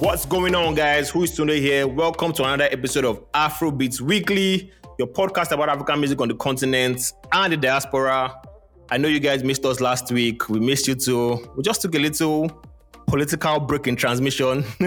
What's going on, guys? Who is Tunde here? Welcome to another episode of Afrobeats Weekly, your podcast about African music on the continent and the diaspora. I know you guys missed us last week. We missed you too. We just took a little political break in transmission.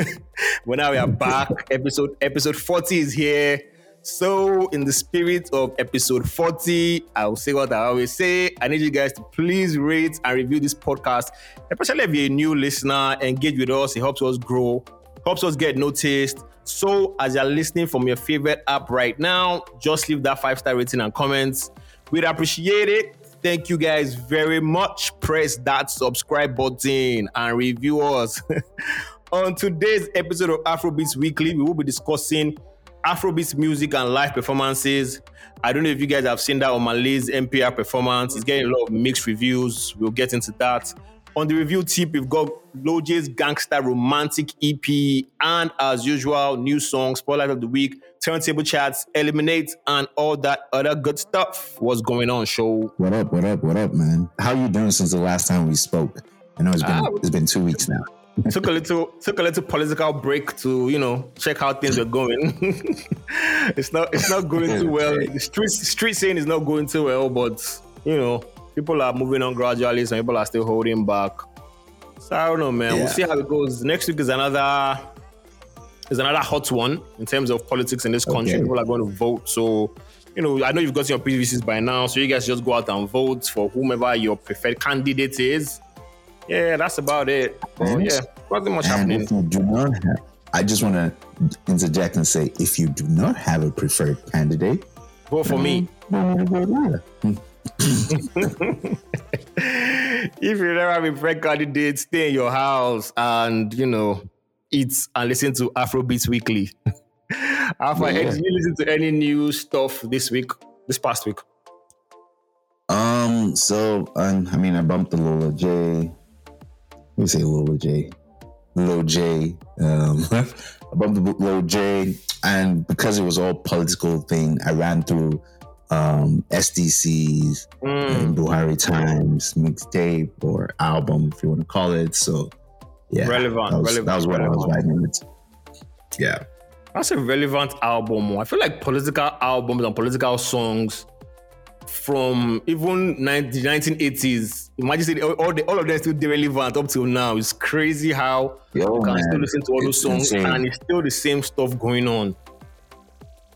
but now we are back. episode episode 40 is here. So, in the spirit of episode 40, I'll say what I always say. I need you guys to please rate and review this podcast, especially if you're a new listener. Engage with us, it helps us grow, helps us get noticed. So, as you're listening from your favorite app right now, just leave that five star rating and comments. We'd appreciate it. Thank you guys very much. Press that subscribe button and review us. On today's episode of Afrobeats Weekly, we will be discussing Afrobeats music and live performances. I don't know if you guys have seen that Omah Lay's NPR performance. It's getting a lot of mixed reviews. We'll get into that. On the review tip, we've got Lojay's Gangster Romantic EP, and as usual, new songs, spotlight of the week, turntable chats, eliminate, and all that other good stuff. What's going on, show? What up? What up? What up, man? How you doing since the last time we spoke? I know it's been ah, it's been two weeks now took a little took a little political break to you know check how things are going. it's not it's not going too well. The street street scene is not going too well, but you know people are moving on gradually. Some people are still holding back. So I don't know, man. Yeah. We'll see how it goes. Next week is another is another hot one in terms of politics in this country. Okay. People are going to vote, so you know, I know you've got your PVCs by now, so you guys just go out and vote for whomever your preferred candidate is yeah, that's about it. And, yeah, nothing much happening. Do not have, I just want to interject and say, if you do not have a preferred candidate, vote for me. Hmm. If you never have a preferred candidate, stay in your house and you know eat and listen to Afrobeats Weekly. Alpha, yeah. did you listen to any new stuff this week, this past week? Um, so um, I mean, I bumped the Lola J Let me say Lola J. Low J. Um, above the Low J. And because it was all political thing, I ran through um, SDCs mm. and Buhari Times mixtape or album, if you want to call it. So, yeah, relevant. That was, relevant, that was what relevant. I was writing it. Yeah. That's a relevant album. I feel like political albums and political songs from even 90, 1980s. Imagine all, the, all of them still relevant up till now. It's crazy how Yo, you can man. still listen to all those songs insane. and it's still the same stuff going on.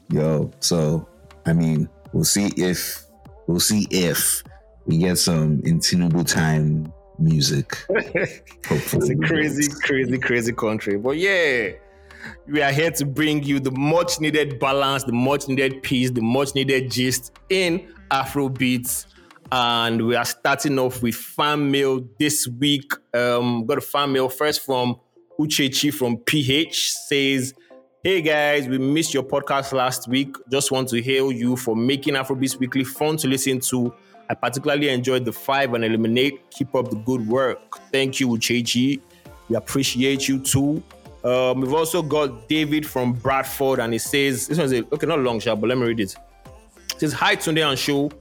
Yo, so I mean, we'll see if we'll see if we get some in Tinubu time music. it's a crazy, crazy, crazy country. But yeah, we are here to bring you the much needed balance, the much needed peace, the much needed gist in Afro beats. And we are starting off with fan mail this week. Um, got a fan mail first from Uchechi from PH says, Hey guys, we missed your podcast last week. Just want to hail you for making Afrobeats Weekly fun to listen to. I particularly enjoyed the five and eliminate. Keep up the good work. Thank you, Uchechi. We appreciate you too. Um, we've also got David from Bradford, and he says, This one's a, okay, not long, shot, but let me read it says, Hi, Tunde and Show.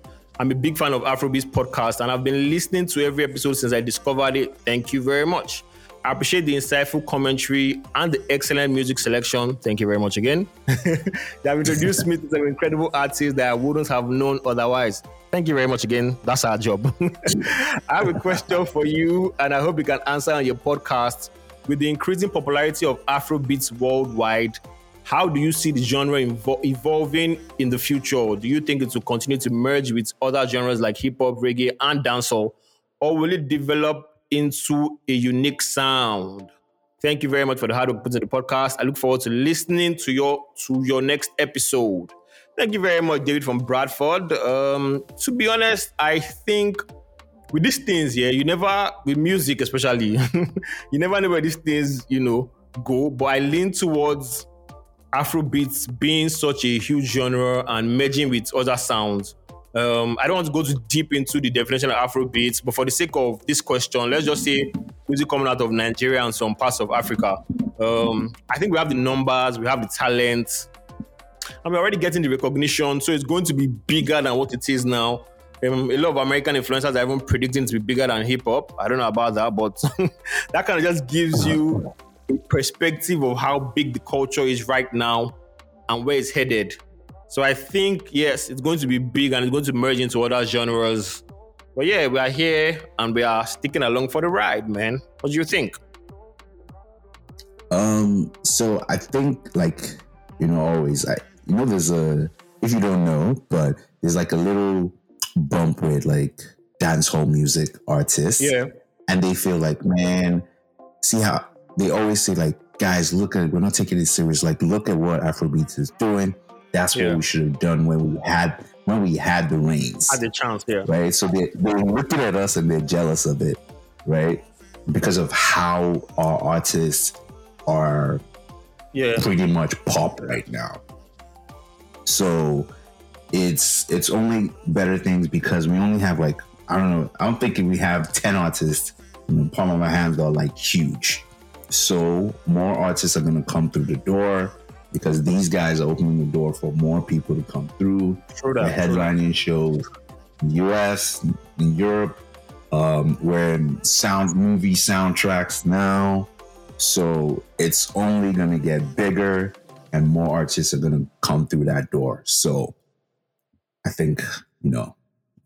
I'm a big fan of Afrobeats podcast and I've been listening to every episode since I discovered it. Thank you very much. I appreciate the insightful commentary and the excellent music selection. Thank you very much again. have introduced me to some incredible artists that I wouldn't have known otherwise. Thank you very much again. That's our job. I have a question for you, and I hope you can answer on your podcast. With the increasing popularity of Afrobeats worldwide, how do you see the genre evolving in the future? Do you think it will continue to merge with other genres like hip hop, reggae, and dancehall, or will it develop into a unique sound? Thank you very much for the hard work put in the podcast. I look forward to listening to your to your next episode. Thank you very much, David from Bradford. Um, to be honest, I think with these things, yeah, you never with music especially, you never know where these things, you know, go. But I lean towards Afrobeats being such a huge genre and merging with other sounds. Um, I don't want to go too deep into the definition of Afrobeats, but for the sake of this question, let's just say music coming out of Nigeria and some parts of Africa. Um, I think we have the numbers, we have the talent, and we're already getting the recognition. So it's going to be bigger than what it is now. Um, a lot of American influencers are even predicting to be bigger than hip hop. I don't know about that, but that kind of just gives you a perspective of how big the culture is right now and where it's headed. So I think yes, it's going to be big and it's going to merge into other genres. But yeah, we are here and we are sticking along for the ride, man. What do you think? Um, so I think like you know always I you know there's a if you don't know, but there's like a little bump with like dancehall music artists. Yeah. And they feel like, man, see how they always say like, guys, look at we're not taking it serious. Like, look at what Afrobeats is doing. That's Yeah. what we should have done when we had when we had the reins. Had the chance, yeah. right? So they, they're looking at us and they're jealous of it, right? Because of how our artists are Yeah. pretty much pop right now. So it's it's only better things because we only have like I don't know I don't think we have ten artists in the palm of my hands that are like huge. So more artists are gonna come through the door because these guys are opening the door for more people to come through True the that. true headlining shows in the US, in Europe. Um, we're in sound movie soundtracks now. So it's only gonna get bigger and more artists are gonna come through that door. So I think, you know,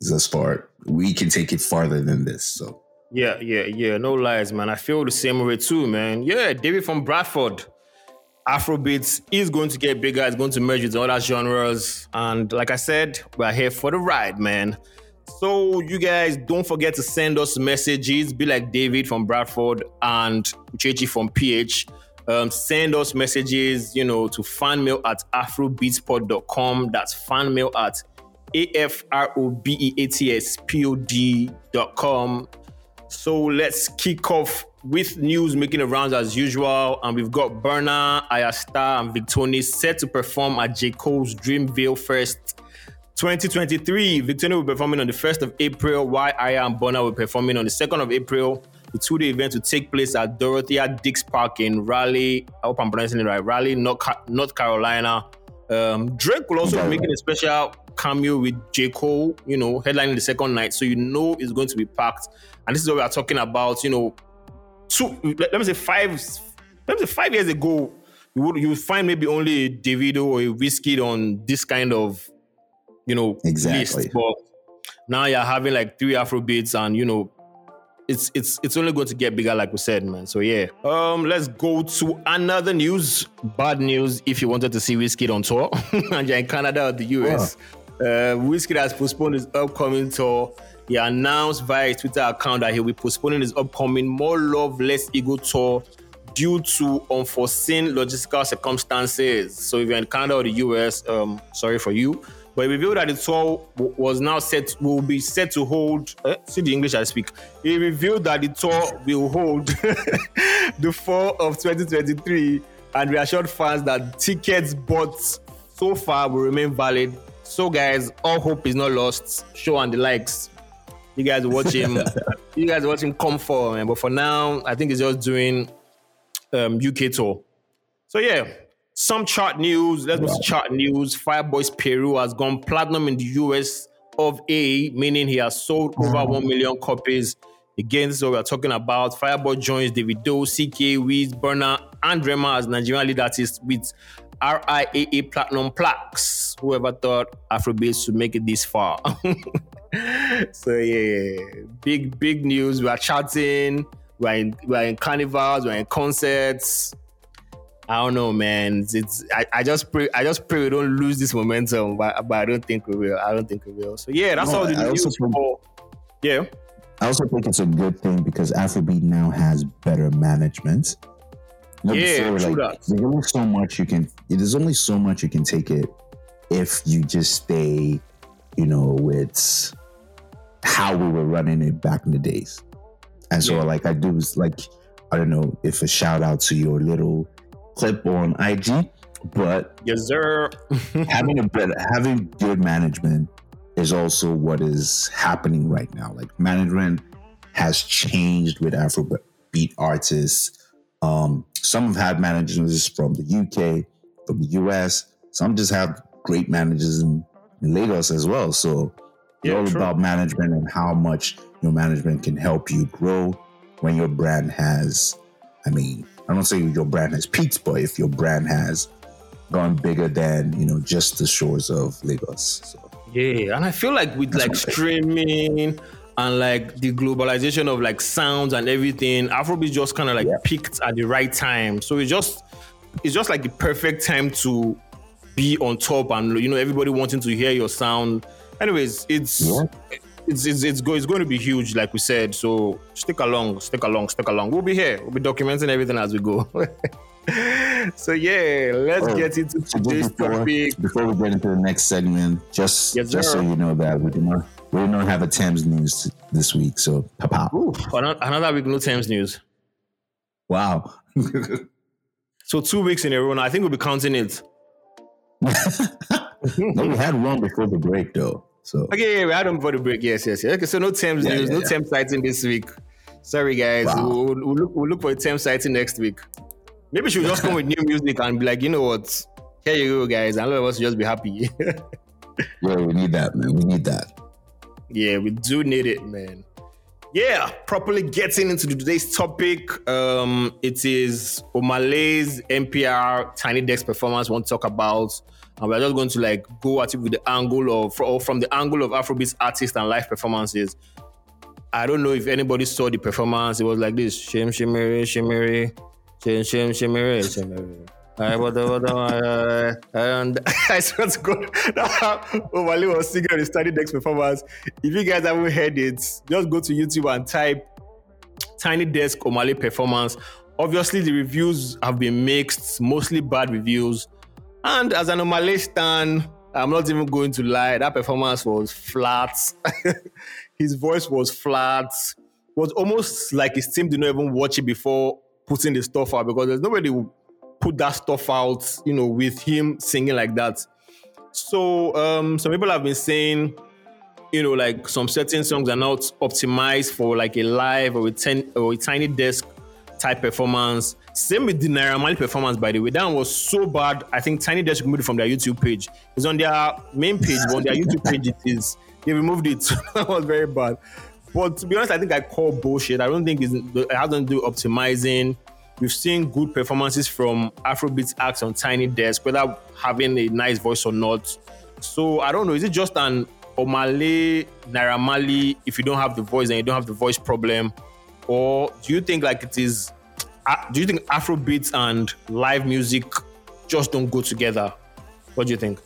as far we can take it farther than this. So Yeah, yeah, yeah. No lies, man. I feel the same way too, man. Yeah, David from Bradford. Afrobeats is going to get bigger. It's going to merge with other genres. And like I said, we're here for the ride, man. So you guys don't forget to send us messages. Be like David from Bradford and Uchechi from PH. Um, send us messages, you know, to fanmail at afrobeatspod.com. That's fanmail at A-F-R-O-B-E-A-T-S-P-O-D.com. So let's kick off with news making the rounds as usual. And we've got Burna, Ayasta, and Victony set to perform at J. Cole's Dreamville Fest 2023. Victony will be performing on the 1st of April, while Ayra and Burna will be performing on the 2nd of April. The two-day event will take place at Dorothea Dix Park in Raleigh. I hope I'm pronouncing it right. Raleigh, North North Carolina. Um, Drake will also be making a special cameo with J. Cole, you know, headlining the second night. So you know it's going to be packed. And this is what we are talking about, you know, two, let, let me say five, let me say five years ago, you would you would find maybe only a Davido or a Wizkid on this kind of, you know, Exactly. list. But now you're having like three Afro beats and you know, it's it's it's only going to get bigger, like we said, man. So yeah. Um, let's go to another news. Bad news if you wanted to see Wizkid on tour and you're in Canada or the US. Uh, Wizkid has postponed his upcoming tour. He announced via his Twitter account that he'll be postponing his upcoming More Love, Less Ego tour due to unforeseen logistical circumstances. So if you're in Canada or the US, um, sorry for you. But he revealed that the tour w- was now set will be set to hold. eh, see the English I speak. He revealed that the tour will hold the fall of 2023 and reassured fans that tickets bought so far will remain valid. So guys, all hope is not lost. Show and the likes. You guys watch him. you guys watch him come for man. But for now, I think he's just doing um, UK tour. So yeah, some chart news. Let's go to chart news. Fireboy's Peru has gone platinum in the US of A, meaning he has sold over one million copies. Again, this is what we're talking about. Fireboy joins Davido, CKay, Wiz, Burna, and Rema as Nigerian lead artist with RIAA platinum plaques. Whoever thought Afrobeats would make it this far? so yeah, big big news. We are chatting. We're in we're in carnivals. We're in concerts. I don't know, man. It's, it's I, I just pray I just pray we don't lose this momentum, but, but I don't think we will. I don't think we will. So yeah, that's No, all the I news think- for. Yeah, I also think it's a good thing because Afrobeat now has better management. Yeah, true like. There's only so much you can. There's only so much you can take it if you just stay, you know, with how we were running it back in the days. And so, Yeah. like, I do is like, I don't know if a shout out to your little clip on IG, but yes, sir. having a better having good management is also what is happening right now. Like management has changed with Afrobeat artists. Um, some have had managers from the UK, from the US. Some just have great managers in, in Lagos as well. So it's Yeah, all true. about management and how much your management can help you grow when your brand has, I mean, I don't say your brand has peaked, but if your brand has gone bigger than you know just the shores of Lagos. So. Yeah, and I feel like with That's like streaming and like the globalization of like sounds and everything, Afrobeat just kind of like yeah. peaked at the right time. So it's just it's just like the perfect time to be on top and you know everybody wanting to hear your sound. Anyways, it's yeah. it's it's it's, go, it's going to be huge, like we said. So stick along, stick along, stick along. We'll be here. We'll be documenting everything as we go. so yeah, let's get into today's before, topic. Before we get into the next segment, just yes, just so you know that we do we don't have a Tems news this week. So papa. Ooh, another week no Tems news. Wow. so two weeks in a row now. I think we'll be counting it. no, we had one before the break though. So okay, yeah, we had one before the break. Yes, yes, yes. Okay, so no Tems yeah, news, yeah, no yeah. Tems sighting this week. Sorry, guys. Wow. We'll, we'll, look, we'll look for a Tems sighting next week. Maybe she'll just come with new music and be like, you know what? Here you go, guys. And all of us will just be happy. yeah, we need that, man. We need that. Yeah, we do need it, man. Yeah, properly getting into today's topic. Um, it is Omah Lay's NPR Tiny Desk performance. We want to talk about, and we're just going to like go at it with the angle of, or from the angle of Afrobeats artists and live performances. I don't know if anybody saw the performance. It was like this: shim shimmery, shimmery, Shim, shim, shimmery, shimmery. Uh, and I swear to God, Lay was singing on the Tiny Desk performance. If you guys haven't heard it, just go to YouTube and type Tiny Desk Omah Lay performance. Obviously, the reviews have been mixed, mostly bad reviews. And as an Omah Lay stan, I'm not even going to lie, that performance was flat. his voice was flat. It was almost like his team did not even watch it before putting the stuff out because there's nobody put that stuff out, you know, with him singing like that. So um, some people have been saying, you know, like some certain songs are not optimized for like a live or a, ten, or a tiny desk type performance. Same with the Naira Marley performance, by the way. That was so bad. I think Tiny Desk removed it from their YouTube page. It's on their main page, but on their YouTube page it is. They removed it. that was very bad. But to be honest, I think I call bullshit. I don't think it has to do optimizing. We've seen good performances from Afrobeat acts on Tiny Desk, whether having a nice voice or not. So I don't know. Is it just an Naira Marley, if you don't have the voice and you don't have the voice problem? Or do you think like it is, do you think Afrobeat and live music just don't go together? What do you think?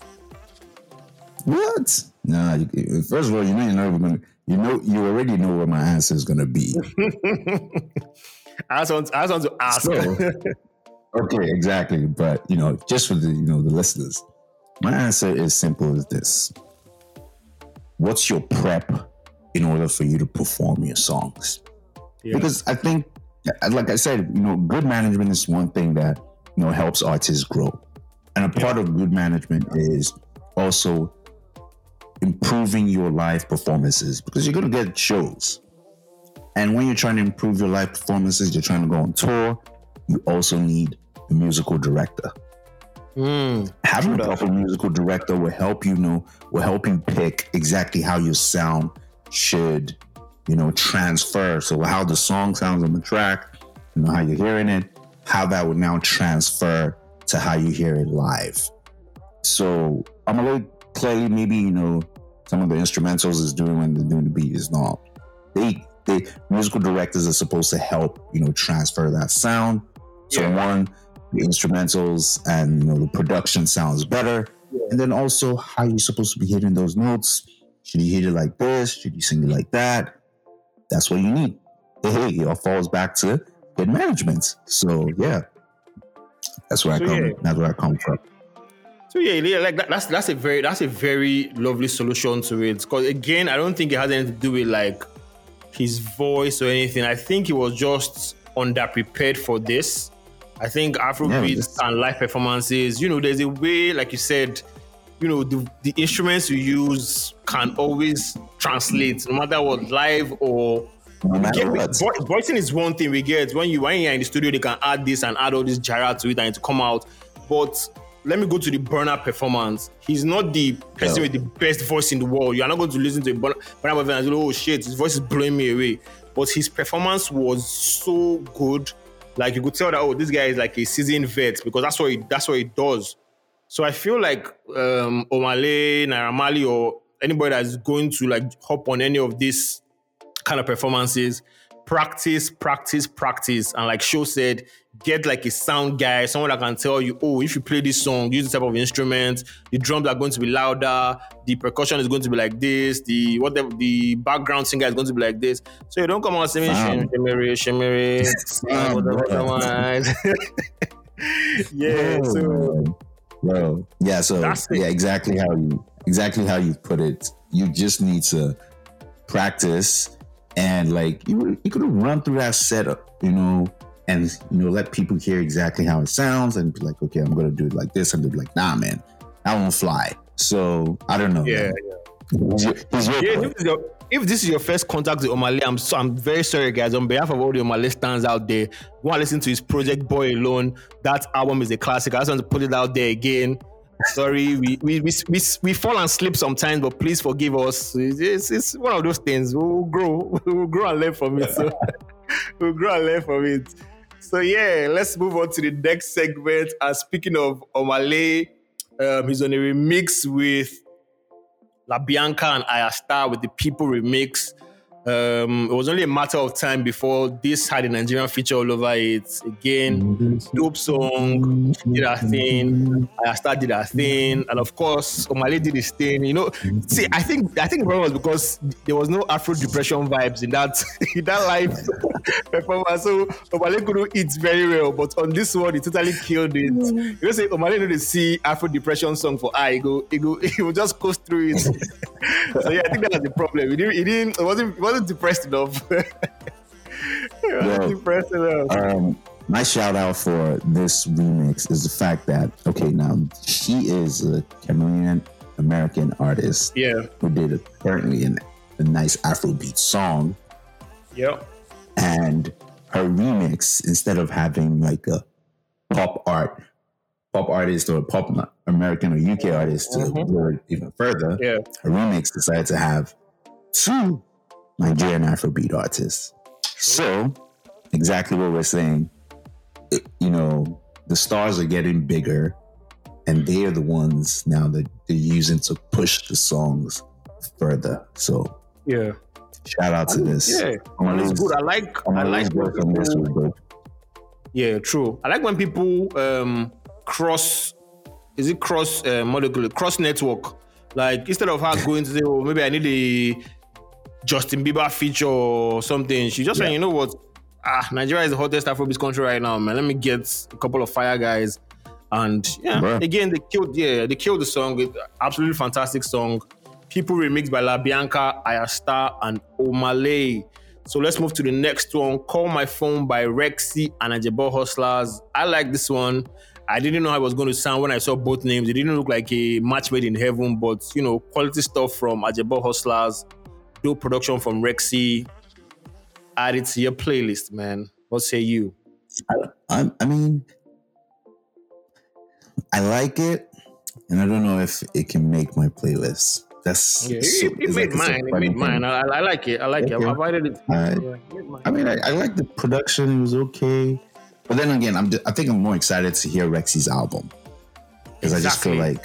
What? Nah, first of all, you know you're not going to you know, you already know what my answer is going to be. I just want, I just want to ask. So, okay, exactly. But you know, just for the you know the listeners, my answer is simple as this: What's your prep in order for you to perform your songs? Yeah. Because I think, like I said, you know, good management is one thing that you know helps artists grow, and a part yeah. of good management is also improving your live performances because you're going to get shows. And when you're trying to improve your live performances, you're trying to go on tour, you also need a musical director. Mm, Having a proper musical director will help you know, will help you pick exactly how your sound should, you know, transfer. So how the song sounds on the track, you know, how you're hearing it, how that would now transfer to how you hear it live. So I'm a little play maybe you know some of the instrumentals is doing when they're doing the beat is not. They they musical directors are supposed to help you know transfer that sound. So yeah. one, the instrumentals and you know the production sounds better, yeah. and then also how you're supposed to be hitting those notes. Should you hit it like this? Should you sing it like that? That's what you need. Hey, it all falls back to good management. So yeah, that's where so I come. Yeah. That's where I come from. So yeah, like that, that's that's a very that's a very lovely solution to it. Because again, I don't think it has anything to do with like his voice or anything. I think he was just underprepared for this. I think Afrobeats yeah, and live performances, you know, there's a way, like you said, you know, the, the instruments you use can always translate, no matter what, live or no get, vo- voicing is one thing we get when you when you're in the studio, they can add this and add all this gyra to it and to come out. But let me go to the Burna performance. He's not the person no. with the best voice in the world. You are not going to listen to a Burna performance oh shit, his voice is blowing me away. But his performance was so good like you could tell that oh, this guy is like a seasoned vet because that's what he that's what he does. So I feel like um Naira Marley, or anybody that's going to like hop on any of these kind of performances, practice, practice, practice. And like Show said, get like a sound guy, someone that can tell you, oh, if you play this song, use this type of instrument, the drums are going to be louder, the percussion is going to be like this, the whatever the background singer is going to be like this. So you don't come out singing shimmery, shimmery, yeah. So Well, yeah, so yeah, exactly how you exactly how you put it. You just need to practice and like you you could run through that setup, you know, and you know let people hear exactly how it sounds and be like, okay, I'm gonna do it like this, and they'll be like, nah, man, that won't fly. So I don't know. yeah, yeah. Here's your- here's your Yeah, if this, is your, if this is your first contact with Omah Lay, I'm so, I'm very sorry, guys. On behalf of all the Omah Lay stands out there, go and listen to his project Boy Alone. That album is a classic. I just want to put it out there again. Sorry, we we, we, we, we fall and slip sometimes, but please forgive us. It's, it's one of those things. We'll grow, we'll grow and learn from it. So we'll grow and learn from it. So yeah, let's move on to the next segment. And speaking of Omah Lay, um, he's on a remix with Libianca and Ayra Starr with the People remix. Um, it was only a matter of time before this had a Nigerian feature all over it. Again, dope song, she did her thing. Ayra Starr did her thing, and of course, Omah Lay did his thing. You know, see, I think I think the problem was because there was no Afro depression vibes in that in that live performance. So Omah Lay couldn't eat very well, but on this one, he totally killed it. You know, say Omah Lay know they see Afro depression song for I go, he go, he will just coast through it. so yeah, I think that was the problem. He didn't, he didn't, it wasn't, he wasn't depressed enough. he wasn't depressed enough. um, my shout out for this remix is the fact that okay, now she is a Cameroonian American artist yeah, who did apparently an, a nice Afrobeat song, yeah, and her remix instead of having like a pop art, pop artist or a pop American or UK artist to Mhm. go even further, yeah. her remix decided to have two Nigerian Afrobeat artists. So, exactly what we're saying, it- you know, the stars are getting bigger, and they are the ones now that they're using to push the songs further. So, Yeah, shout out to this. yeah. It's good. I like. I like work on this people-. Yeah, true. I like when people um cross. Is it cross uh, molecule cross network? Like instead of her going to say, "Oh, maybe I need a Justin Bieber feature or something," she just saying, "You know what? Ah, Nigeria is the hottest Afrobeat country right now, man. Let me get a couple of fire guys." And yeah, Bruh. again, they killed. Yeah, they killed the song. It- Absolutely fantastic song. People remixed by Libianca, Ayasta, and Omah Lay. So let's move to the next one. Call My Phone by Rexxie and Ajebo Hustlers. I like this one. I didn't know how it was going to sound when I saw both names. It didn't look like a match made in heaven, but you know, quality stuff from Ajebo Hustlers, dope production from Rexxie. Add it to your playlist, man. What say you? I, I mean, I like it, and I don't know if it can make my playlist. That's Yeah, so- it, it made like- mine. It made mine. I, I like it. I like it. I've added it. Alright. Yeah. I mean, I, I like the production; it was okay. But then again, I'm I think I'm more excited to hear Rexxie's album because I just feel like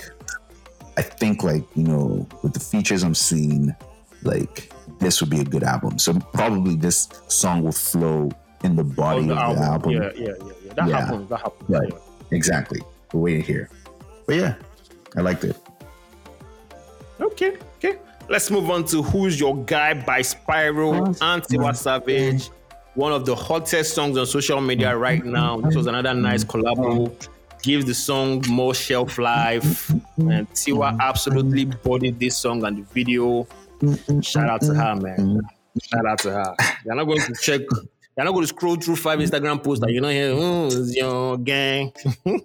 I think like you know with the features I'm seeing, like this would be a good album. So probably this song will flow in the body On of the the album. Yeah, yeah, yeah, yeah. That Yeah. happens. That happens. Right. Yeah. Exactly. We're waiting here. But yeah, I liked it. Okay, okay. Let's move on to Who's Your Guy by Spyro and Tiwa Savage. One of the hottest songs on social media right now. This was another nice collabo. Gives the song more shelf life. And Tiwa absolutely bodied this song and the video. Shout out to her, man. Mm-hmm. Shout out to her. You're not going to check. You're not going to scroll through five Instagram posts that you know here. Oh, Who's your gang? yeah,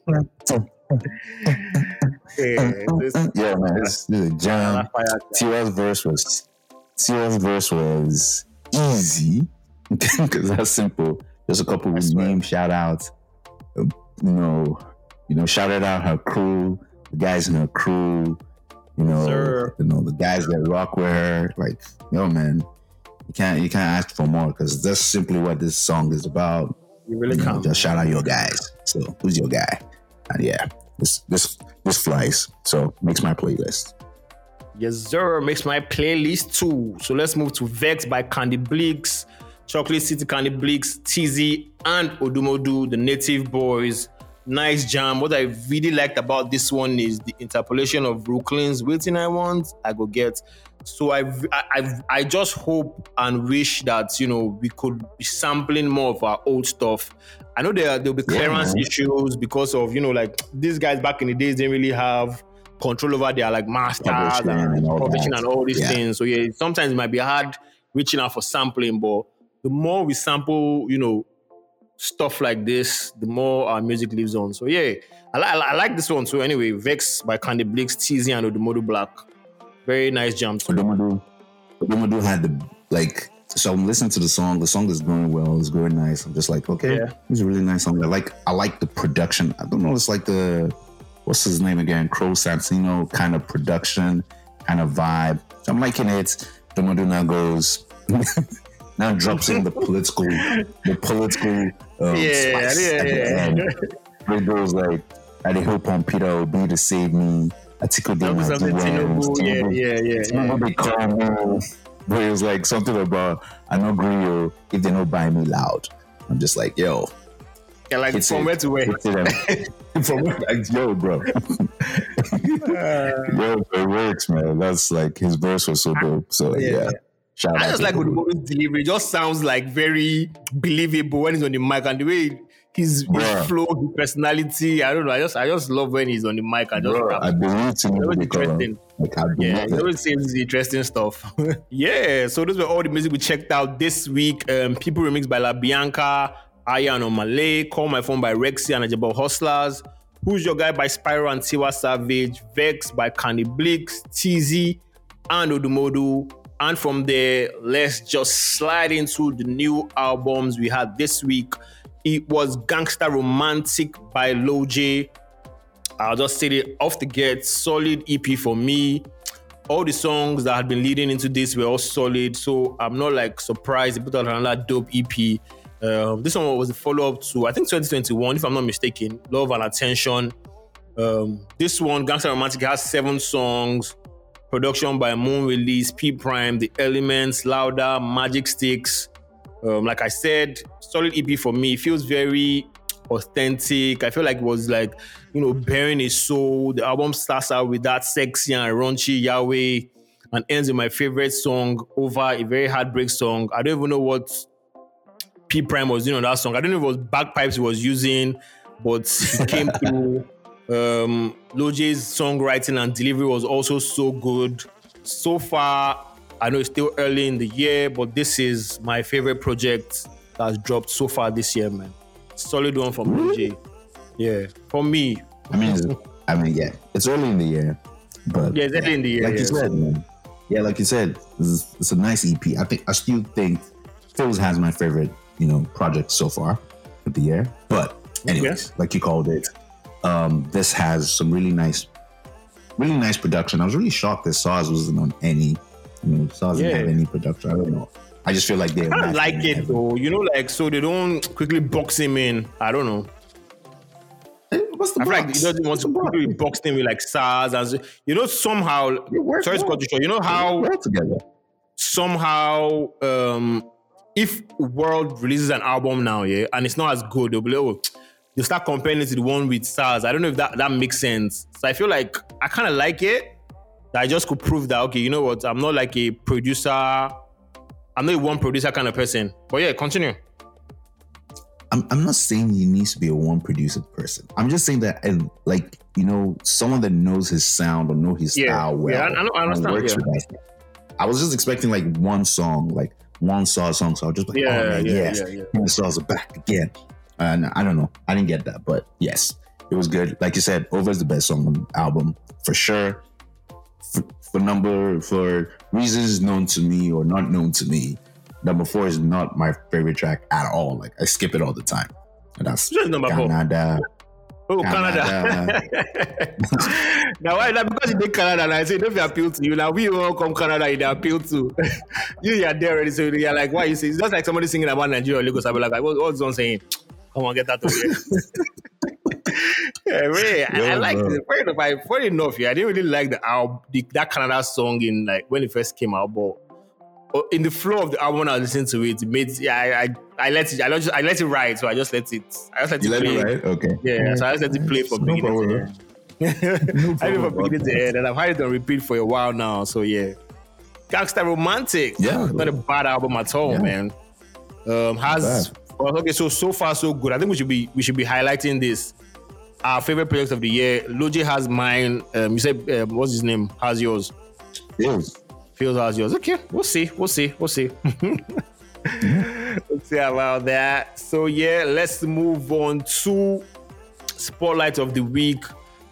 this, Yeah, man, this, this is a jam. Tiwa's verse was Tiwa's verse was easy because that's simple. There's a couple of name shout outs. You know, you know, shouted out her crew, the guys in her crew. You know, Sir. you know the guys that rock with her. Like, yo, man, you can't you can't ask for more because that's simply what this song is about. You really you know, just shout out your guys. So who's your guy? And yeah, this this this flies. So makes my playlist. Yes, sir. Makes my playlist too. So let's move to Vex by Candy Bleakz, Chocolate City Candy Bleakz, TZ, and Odumodu, the Native Boys. Nice jam. What I really liked about this one is the interpolation of Brooklyn's Waiting I Want, I Go Get. So I, I, I, just hope and wish that, you know, we could be sampling more of our old stuff. I know there, there'll be clearance man. issues because of, you know, like these guys back in the days didn't really have control over their like masters Publishing and, and all publishing and all these Yeah. things. So yeah, sometimes it might be hard reaching out for sampling, but the more we sample, you know, stuff like this, the more our music lives on. So yeah, I, li- I, li- I like this one too. Anyway, Vex by Candy Bleakz, TZ and Odumodu Black. Very nice jam. Odumodu, Odumodu had the like. So I'm listening to the song. The song is going well. It's going nice. I'm just like, okay, Yeah. it's a really nice song. I like. I like the production. I don't know. It's like the what's his name again? Crow Santino kind of production, kind of vibe. I'm liking it. Odumodu now goes. now drops in the political, the political um, Yeah, yeah, at the yeah. end. It goes like, I hope on Peter Obi to save me. Atiku de Something, something, Tinubu. Yeah, yeah, yeah, yeah. Tinubu they call me. But it was like something about I know Grio if they don't buy me loud. I'm just like, yo, Yeah, like it's from it. where to where. From where, like, yo, bro. Uh, yo, it works, man. That's like his verse was so dope. So Yeah, yeah, yeah. Shout I just like Odumodu. Delivery. It just sounds like very believable when he's on the mic and the way his, his flow, his personality. I don't know. I just I just love when he's on the mic I just Bro, rap. I believe to That was interesting. like I Yeah, believe he it. always says interesting stuff. yeah, so those were all the music we checked out this week. Um, People remixed by La Bianca, Ayra and Malay, Call My Phone by Rexxie and Ajebo Hustlers, Who's Your Guy by Spyro and Tiwa Savage, Vex by Candy Bleakz, TZ, and Odumodu. And from there, let's just slide into the new albums we had this week. It was Gangster Romantic by Lil J. I'll just say it off the get, solid EP for me. All the songs that had been leading into this were all solid, so I'm not like surprised they put out another dope EP. Um, this one was a follow up to I think 2021, if I'm not mistaken, Love and Attention. Um, this one, Gangsta Romantic, has seven songs. Production by Moon Release, P Prime, The Elements, Louder, Magic Sticks. Um, like I said, solid EP for me. It feels very authentic. I feel like it was like, you know, bearing his soul. The album starts out with that sexy and raunchy Yahweh and ends with my favorite song, Over, a very heartbreak song. I don't even know what P Prime was doing on that song. I don't know if it was bagpipes he was using, but he came through. Um, Lojay's songwriting and delivery was also so good. So far, I know it's still early in the year, but this is my favorite project that's dropped so far this year, man. Solid one from Loje. Yeah, for me. I mean, I mean, yeah, it's early in the year, but Yeah, it's early in the year. like yeah, you said, man. Yeah, like you said, it's, it's a nice EP. I think I still think Phil's has my favorite, you know, project so far of the year. But anyways, Yes. like you called it, um, this has some really nice, really nice production. I was really shocked that Sarz wasn't on any. I mean, Sarz didn't have any production. I don't know. I just feel like they're I like it everything. though, you know, like so they don't quickly box him in. I don't know. What's the I feel Like he doesn't want to box? quickly box him with like Sarz and so- you know somehow. Sorry to cut you short. You know how together. somehow um if world releases an album now yeah and it's not as good they'll be like oh they'll start comparing it to the one with Sarz I don't know if that that makes sense so I feel like I kind of like it that I just could prove that okay you know what I'm not like a producer I'm not a one producer kind of person but yeah continue I'm, I'm not saying he needs to be a one producer person. I'm just saying that, and like you know, someone that knows his sound or know his Yeah. style well. Yeah, I- I know- I understand, works yeah. with that. I was just expecting like one song, like one Sarz song. So I was just like, oh, Yeah, oh man, yeah, yes, yeah, yeah. and the saws are back again. Uh, and I don't know, I didn't get that, but yes, it was good. Like you said, Over is the best song on the album for sure. For, for number for reasons known to me or not known to me, number four is not my favorite track at all. Like I skip it all the time. And that's is number four? Canada. oh Canada, now why that because you did Canada and I say don't appeal to you now we all come Canada you dey appeal to you are there already so you're like why you say it's just like somebody singing about Nigeria or Lagos I'll be like what, what's on saying Come on, get that over here. yeah, really, I, I like it. Funny enough, I, funny enough, yeah, I didn't really like the album, the, that Canada song in like when it first came out, but uh, in the flow of the album when I listened to it, it made yeah, I, I, I let it I let, I let it ride, so I just let it I just let You it let play. it right? Okay. Yeah, so I just let it play from No beginning to problem. end. I did from problem beginning to end, and I've had it on repeat for a while now. So yeah, Gangster Romantic. Yeah. not a bad album at all, Yeah. man. Um, has well, okay. So so far so good. I think we should be we should be highlighting this. Our favorite project of the year. Lojay has mine. Um, you said um, what's his name? Has yours? Yes. Feels as yours. Okay, we'll see. We'll see. We'll see. Let's see about that. So yeah, let's move on to spotlight of the week.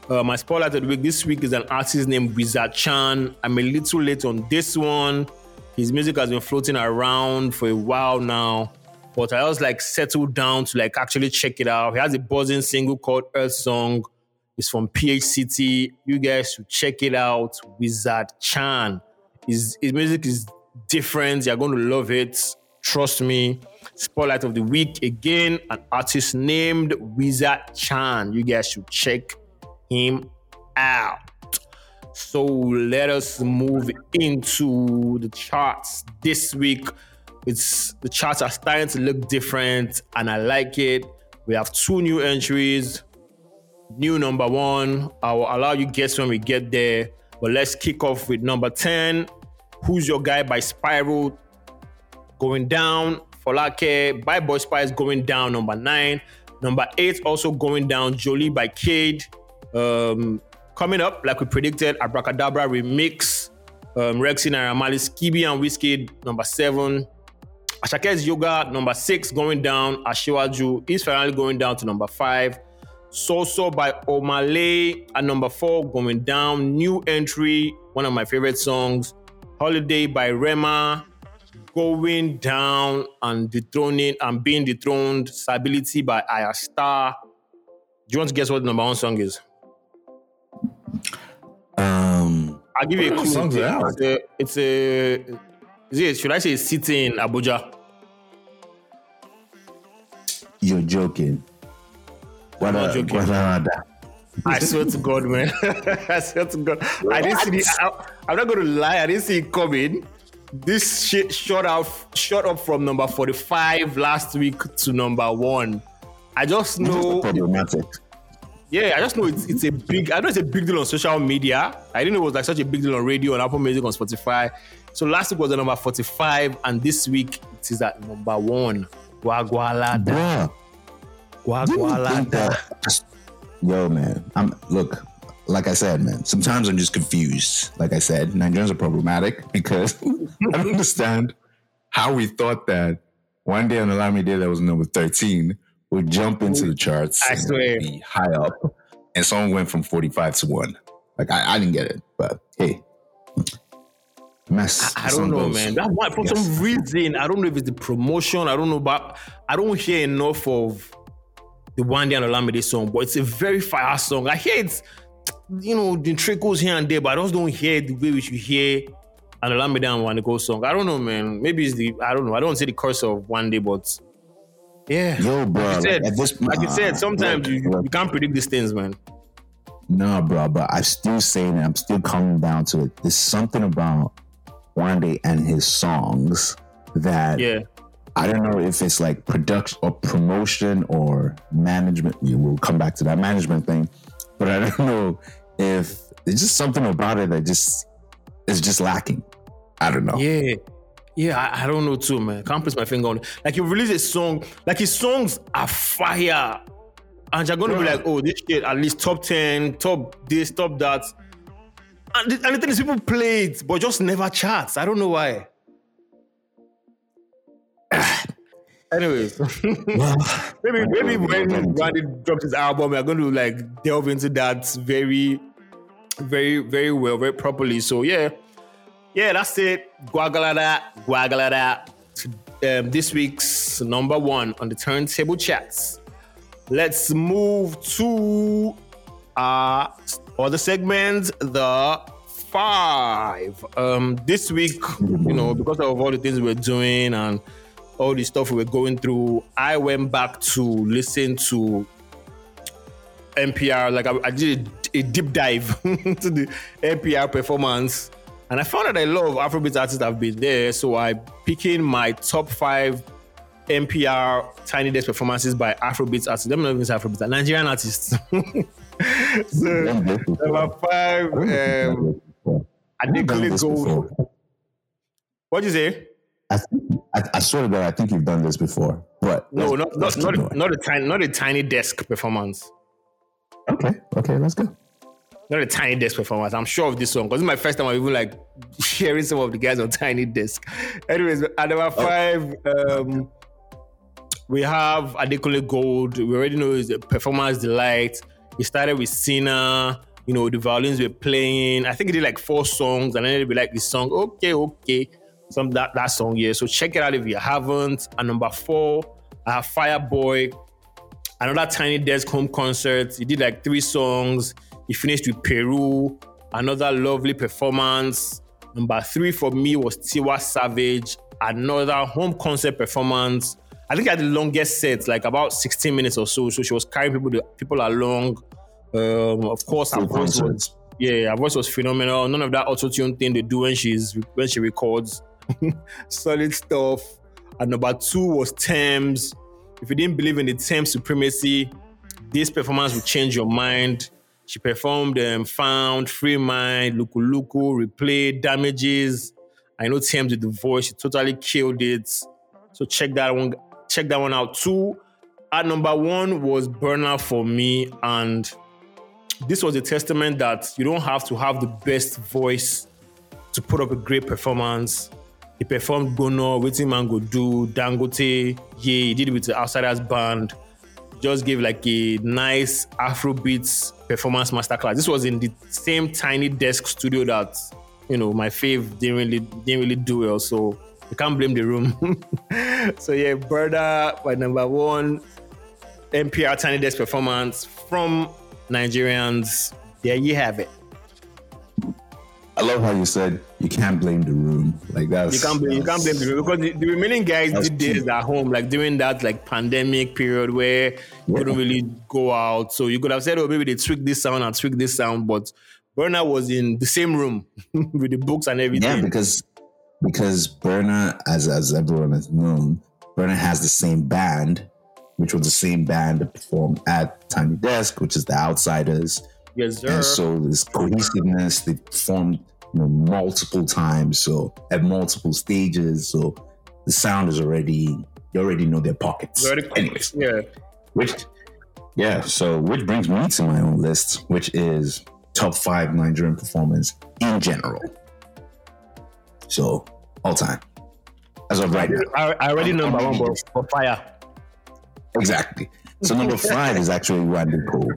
Uh, my spotlight of the week this week is an artist named Wizard Chan. I'm a little late on this one. His music has been floating around for a while now, but I was like settled down to like actually check it out. He has a buzzing single called Earth Song. It's from PH City. You guys should check it out. Wizard Chan. His, his music is different. You're going to love it. Trust me. Spotlight of the week again, an artist named Wizard Chan. You guys should check him out. So let us move into the charts this week. It's the charts are starting to look different, and I like it. We have two new entries. New number one. I will allow you guess when we get there. But let's kick off with number 10. Who's Your Guy by Spyro going down. Folake by Boy Spyce going down, number nine. Number eight also going down, Jolie by Cade. Um, coming up, like we predicted, Abracadabra remix. Um, Rexxie and Ramali, Skiibii and Wizkid, number seven. Asake's Yoga, number six, going down. Ashiwaju is finally going down to number five. So by Omah Lay at number four, going down. New entry, one of my favorite songs. Holiday by Rema, going down and dethroning and being dethroned. Stability by Ayra Starr. Do you want to guess what the number one song is? Um. I'll give you a clue. songs? It's a, it's a is it, should I say city in Abuja? You're joking. What not a joking. what a I swear to God, man. I swear to God. I didn't see the, I, I'm not going to lie. I didn't see it coming. This shit shot up, shot up from number 45 last week to number one. I just know, problematic. yeah, I just know it's, it's a big, I know it's a big deal on social media. I didn't know it was like such a big deal on radio, on Apple Music, on Spotify. So last week was the number 45, and this week it is at number one. Gwagwalada. Gwagwalada. Yo, man. I'm look. Like I said, man. Sometimes I'm just confused. Like I said, Nigerians are problematic because I don't understand how we thought that Wande on Olamide that was number 13 would jump into the charts. I swear. be high up, and someone went from 45 to one. Like I, I didn't get it, but hey, mess. I Some don't know, goes. man. That one for Yes. some reason, I don't know if it's the promotion. I don't know, but I don't hear enough of the Wande on Olamide song. But it's a very fire song. I hear it, you know, the trickles here and there, but I just don't hear the way we should hear an Olamide and Wande Coal song. I don't know, man. Maybe it's the I don't know. I don't say the curse of Wande, but yeah. Yo, bro. Like you said, at this, like you said, sometimes look, you, look. you can't predict these things, man. No, bro, but I'm still saying it. I'm still coming down to it. There's something about Wande and his songs that Yeah. I don't know if it's like production or promotion or management. We will come back to that management thing, but I don't know if there's just something about it that just is just lacking. I don't know. Yeah. Yeah, I, I don't know too, man. Can't place my finger on it. Like you release a song, like his songs are fire. And you're gonna be like, oh, this shit at least top 10, top this, top that. And the, and the thing is, people play it, but just never charts. I don't know why. Anyways, Well, maybe maybe when Randy drops his album, we're going to like delve into that very, very, very well, very properly. So yeah, yeah, that's it. Gwagwalada, Gwagwalada. Um, this week's number one on the turntable chats. Let's move to our other segment, the five. Um, this week, you know, because of all the things we're doing and all the stuff we were going through, I went back to listen to NPR. Like I, I did a deep dive into the NPR performance, and I found that lot of Afrobeat artists have been there. So I picking my top five NPR Tiny Desk performances by Afrobeat artists. Them not even say Afrobeat, Nigerian artists. so number five, um, Adekunle Gold. What you say? I, I, I swear to God, I think you've done this before, but no, not not not, a, not a tiny not a tiny desk performance. Okay, okay, let's go. Not a tiny desk performance. I'm sure of this song because it's my first time I'm even like hearing some of the guys on tiny desk. Anyways, at number oh. five, um, we have Adekunle Gold. We already know he's a performance delight. He started with Sinner. You know, the violins were playing. I think he did like four songs, and then it'd be like this song. Okay, okay, some that that song. Yeah, so check it out if you haven't. And number four, I have Fireboy. Another Tiny Desk home concert. He did like three songs. He finished with Peru. Another lovely performance. Number three for me was Tiwa Savage. Another home concert performance. I think I had the longest set, like about 16 minutes or so. So she was carrying people people along. Um, of course, her voice was yeah, her voice was phenomenal. None of that auto tune thing they do when she's when she records. Solid stuff. And number two was Tems. If you didn't believe in the Tems supremacy, this performance will change your mind. She performed um, Found, Free Mind, Looku Looku, Replay, Damages. I know Tems with the voice. She totally killed it. So check that one check that one out too. At number one was Burna for me, and this was a testament that you don't have to have the best voice to put up a great performance. He performed Gbona, Wetin Man Go Do, Dangote, yeah, he did it with the Outsiders Band. Just gave like a nice Afrobeats performance masterclass. This was in the same tiny desk studio that, you know, my fave didn't really didn't really do well. So you can't blame the room. so yeah, Brother, by number one, NPR Tiny Desk performance from Nigerians. There you have it. I love how you said you can't blame the room. Like that. You can't blame. You can't blame the room because the, the remaining guys did this at home, like during that like pandemic period where you couldn't really go out. So you could have said, "Oh, maybe they tweak this sound and tweak this sound," but Burna was in the same room with the books and everything. Yeah, because because Burna, as as everyone has known, Burna has the same band, which was the same band that performed at Tiny Desk, which is the Outsiders. Yes, sir. And so this cohesiveness, they performed you know multiple times, so at multiple stages. So the sound is already you already know their pockets. Already Anyways, yeah. Which yeah, so which brings me to my own list, which is top five Nigerian performance in general. So all time, as of right now. I, I already know number one, but for fire. Exactly. So number five is actually Wande Coal.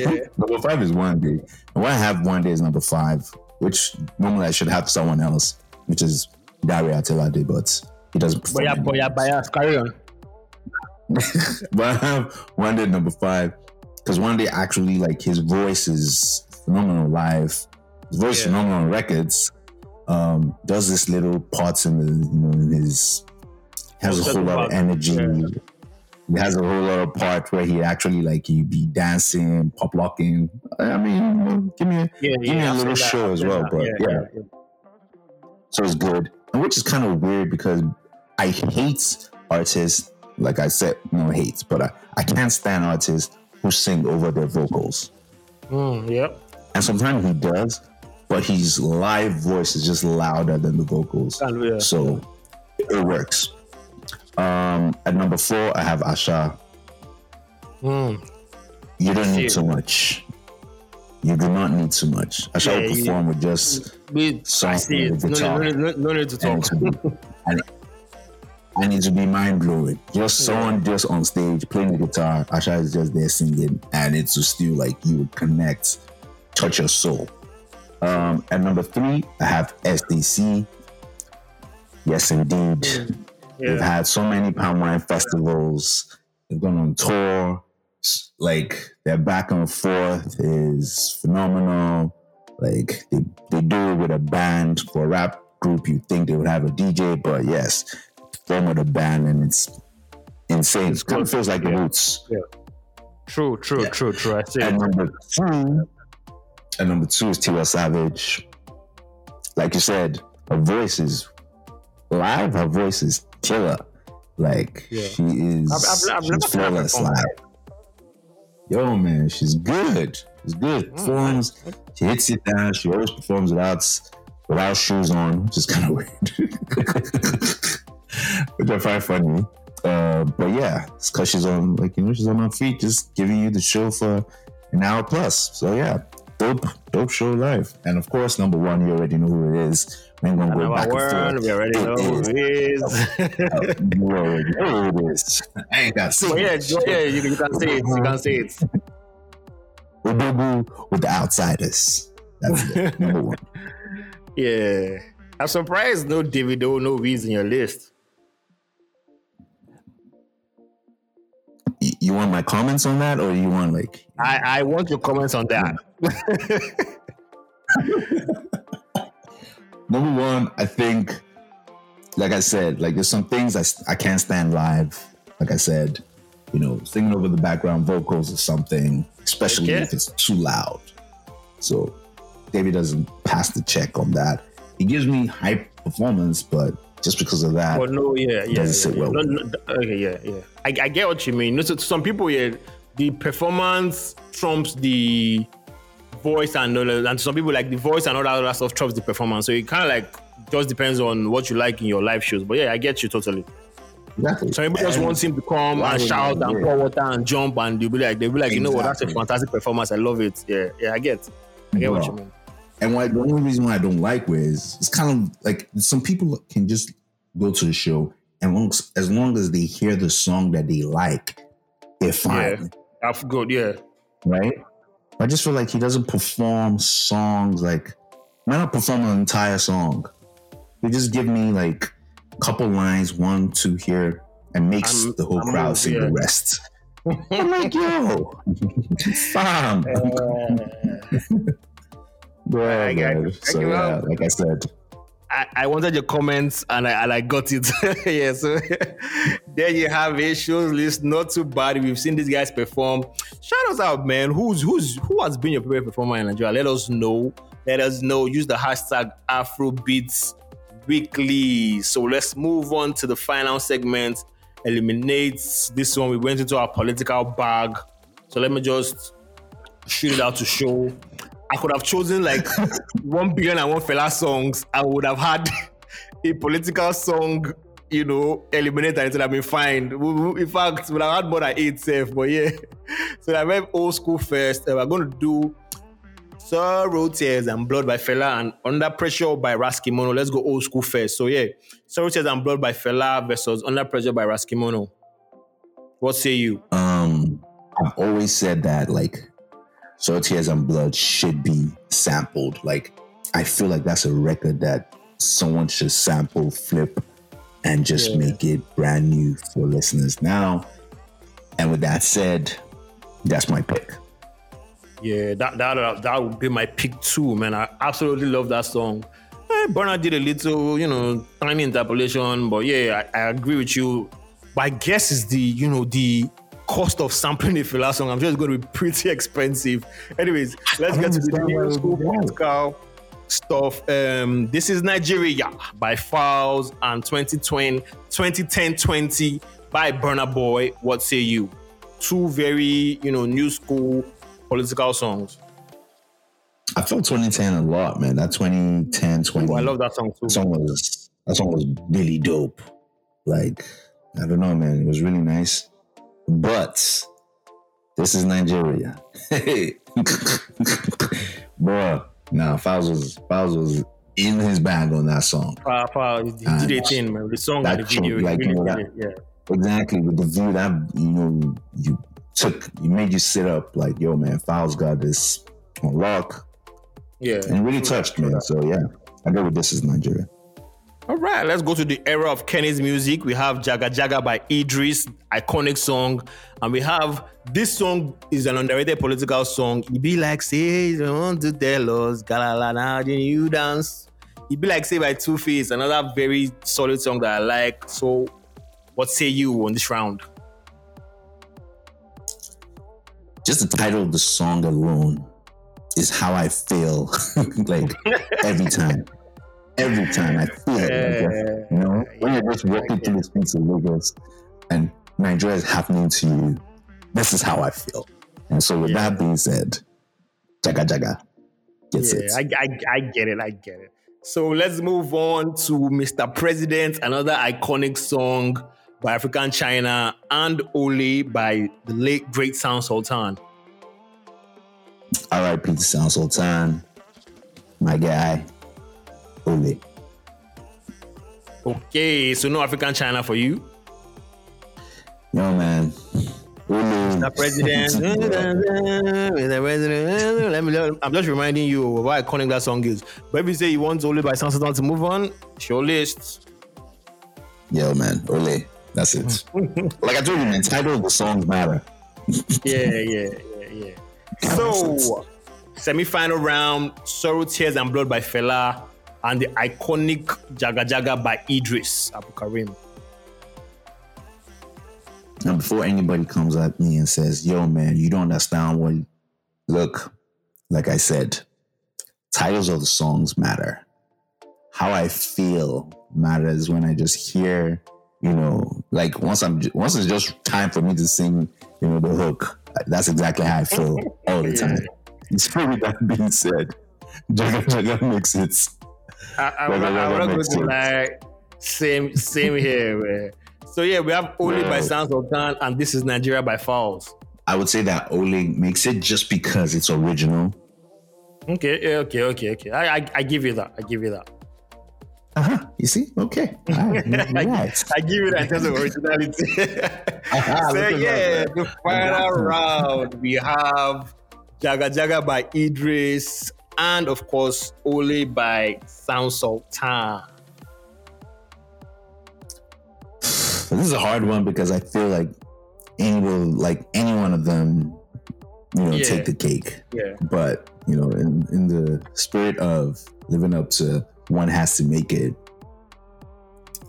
Yeah. number five is Wande. And what I have Wande is number five, which normally I should have someone else, which is Darey Art Alade, but he doesn't perform. But yeah, but yeah, but yeah, carry on. but I have Wande number five because Wande actually like his voice is phenomenal live. His voice yeah. phenomenal on records um, does this little parts in the you know in his has a whole lot of energy. Yeah. He has a whole lot of part where he actually like he be dancing, pop locking. I mean, give me a, yeah, give me a little show as well. But yeah, so it's good, and which is kind of weird because I hate artists. Like I said, no hates, but I, I can't stand artists who sing over their vocals. Mm, yep. And sometimes he does, but his live voice is just louder than the vocals. Oh, yeah. So it works. Um, at number four, I have Asa. Mm. You don't need too much. You do not need too much. Asa yeah, will perform yeah. with just with songs with guitar. No, no, no, need to talk. And, and it to be mind blowing. Just someone just on stage playing the guitar. Asa is just there singing, and it's still like you connect, touch your soul. Um, at number three, I have SDC. Yes, indeed. Mm, yeah. They've had so many palm wine festivals. They've gone on tour. Like their back and forth is phenomenal. Like they, they do it with a band for a rap group. You think they would have a DJ, but yes, form with a band, and it's insane. It kind of feels like the Roots. Yeah. True, true, yeah. true, true. I see. And number two, and number two is Tiwa Savage. Like you said, her voice is live. Her voice is killer. Like yeah. she is. I've, I've, I've she's flawless live. Yo, man, she's good. She's good. Mm, performs. She hits it down. She always performs without without shoes on, which is kind of weird. which I find funny. Uh, but yeah, it's because she's on like you know she's on her feet, just giving you the show for an hour plus. So yeah, dope, dope show live. And of course, number one, you already know who it is. We ain't gonna go back forth. We already know who it is. you already know who it is. I ain't got. Oh, yeah, yeah, you, you can say it. You can say it. Odogwu with the outsiders. That's it. Number one. Yeah. I'm surprised no Davido, no Wiz in your list. You want my comments on that, or you want like? I I want your comments on that. Number one, I think, like I said, like there's some things I I can't stand live. Like I said, you know, singing over the background vocals or something, especially if it's too loud. So David doesn't pass the check on that. He gives me hype performance, but just because of that, well, no, yeah, yeah, doesn't yeah, sit well. No, no, okay, yeah, yeah. I, I, get what you mean. So some people, yeah, the performance trumps the voice and all, and some people like the voice and all that other stuff trumps the performance. So it kind of like just depends on what you like in your live shows. But yeah, I get you totally. Exactly. So people just wants him to come and shout and pour water and jump and they'll be like, they'll be like, exactly. you know what, that's a fantastic performance. I love it. Yeah, yeah, I get. I get Bro. what you mean. And why the only reason why I don't like Wiz, it's kind of like some people can just go to the show and long, as long as they hear the song that they like, they're fine. Yeah, that's good. Yeah, right. I just feel like he doesn't perform songs like. Might not perform an entire song. He just give me like a couple lines, one, two here, and makes I'm, the whole I'm crowd sing the rest. I'm like, yo, fam. Yeah, I, I, so yeah, like I said. I, I, wanted your comments and I, and I got it. yeah, so there you have it. Shows list not too bad. We've seen these guys perform. Shout us out, man. Who's who's who has been your favorite performer in Nigeria? Let us know. Let us know. Use the hashtag Afrobeats Weekly. So let's move on to the final segment. Eliminates this one. We went into our political bag. So let me just shoot it out to show I could have chosen like one billion and one Fela songs. I would have had a political song, you know, eliminated and it would have been fine. In fact, would have had more than eight safe, but yeah. So I went old school first. we're going to do Sorrow, Tears, and Blood by Fela and Under Pressure by Ras Kimono. Let's go old school first. So yeah, Sorrow, Tears, and Blood by Fela versus Under Pressure by Ras Kimono. What say you? Um, I've always said that like so Tears and Blood should be sampled. Like, I feel like that's a record that someone should sample, flip, and just yeah. make it brand new for listeners now. And with that said, that's my pick. Yeah, that that that would be my pick too, man. I absolutely love that song. Eh, Burna did a little, you know, tiny interpolation, but yeah, I, I agree with you. My guess is the, you know, the cost of sampling a Fela song, I'm sure it's going to be pretty expensive. Anyways, let's get to the new school political stuff. Um, this is Nigeria by Falz and 2020, 2010 20 by Burna Boy. What say you? Two very, you know, new school political songs. I felt 2010 a lot, man. That 2010, 20. I love that song too. That song was that song was really dope. Like, I don't know, man. It was really nice. But this is Nigeria. Bruh. Nah, Falz was was in his bag on that song. Uh, he did a thing, man. The song and the video. Like, really, you know, that, yeah. Exactly. With the view that you know you took you made you sit up like, yo man, Falz got this on lock. Yeah. And really touched me. So yeah. I go with this is Nigeria. All right, let's go to the era of Kennis Music. We have Jaga Jaga by Idris, iconic song. And we have this song is an underrated political song. It be like, say, you want to tell us, galala, you dance. It be like, say, by Two Face, another very solid song that I like. So What say you on this round? Just the title of the song alone is how I feel like every time. Every time I feel it. Like, you know, when you're just walking through the streets of Lagos and Nigeria is happening to you, this is how I feel. And so, with that being said, Jaga Jaga gets it. I, I, I get it. I get it. So let's move on to Mr. President, another iconic song by African China and Ole by the late great Sound Sultan. R.I.P. to Sound Sultan, my guy, Ole. Okay, so no African China for you. No man. Ole. The president. Mr. President. Let me, I'm just reminding you of how iconic that song is. But if you say you want Ole by Sound Sultan to move on, it's your list. Yo, man. Ole. That's it. like I told you, man, title of the songs matter. yeah, yeah, yeah, yeah. So, semi-final round: "Sorrow, Tears, and Blood" by Fela, and the iconic "Jaga Jaga" by Eedris Abdulkareem. Now, before anybody comes at me and says, yo, man, you don't understand what. Look, like I said, titles of the songs matter. How I feel matters when I just hear, you know, like once I'm, once it's just time for me to sing, you know, the hook. That's exactly how I feel all the time. So with that being said, Jaga Jaga makes it. I, I, I, Jaga I'm not going to lie. Same, same here. Man. So yeah, we have "Only" by Wow. Sound Sultan, and "This Is Nigeria" by Falz. I would say that Ole makes it just because it's original. Okay, okay, okay, okay. I, I, I give you that. I give you that. Uh-huh. You see? Okay. Right. Right. I give you that in terms of originality. Ah, so yeah, the final round we have Jaga Jaga by Idris and of course Ole by Sound Sultan. This is a hard one because I feel like any will like any one of them, you know, Yeah. take the cake. Yeah. But you know, in in the spirit of living up to one has to make it,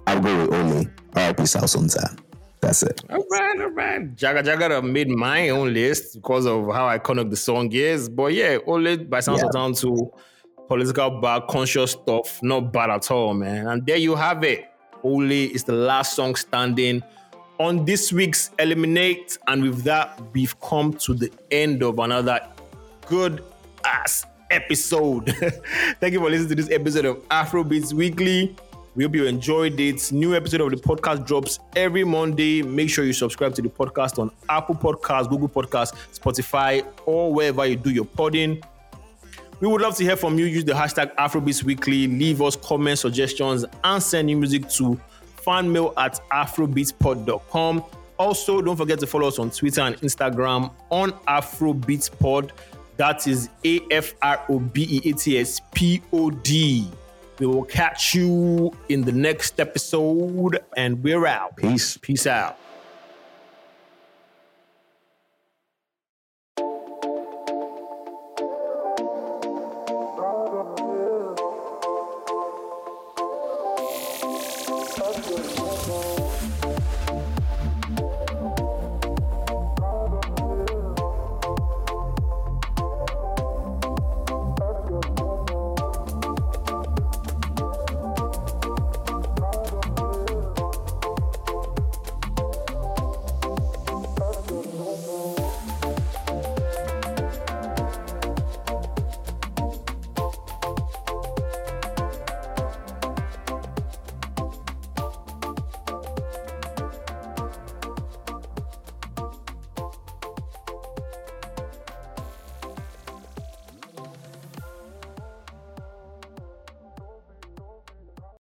I'll go with Ole. R.I.P. Sound Sultan. That's it. All right, all right. Jaga Jaga made my own list because of how iconic the song is. But yeah, Ole by Sound Yeah. Sultan to political bad conscious stuff, not bad at all, man. And there you have it. Only is the last song standing on this week's Eliminate. And with that, we've come to the end of another good ass episode. Thank you for listening to this episode of Afrobeats Weekly. We hope you enjoyed it. New episode of the podcast drops every Monday. Make sure you subscribe to the podcast on Apple Podcasts, Google Podcasts, Spotify, or wherever you do your podding. We would love to hear from you. Use the hashtag Afrobeats Weekly. Leave us comments, suggestions, and send your music to fanmail at afrobeatspod.com. Also, don't forget to follow us on Twitter and Instagram on Afrobeatspod. That is A F R O B E A T S P O D. We will catch you in the next episode, and we're out. Peace. Peace out.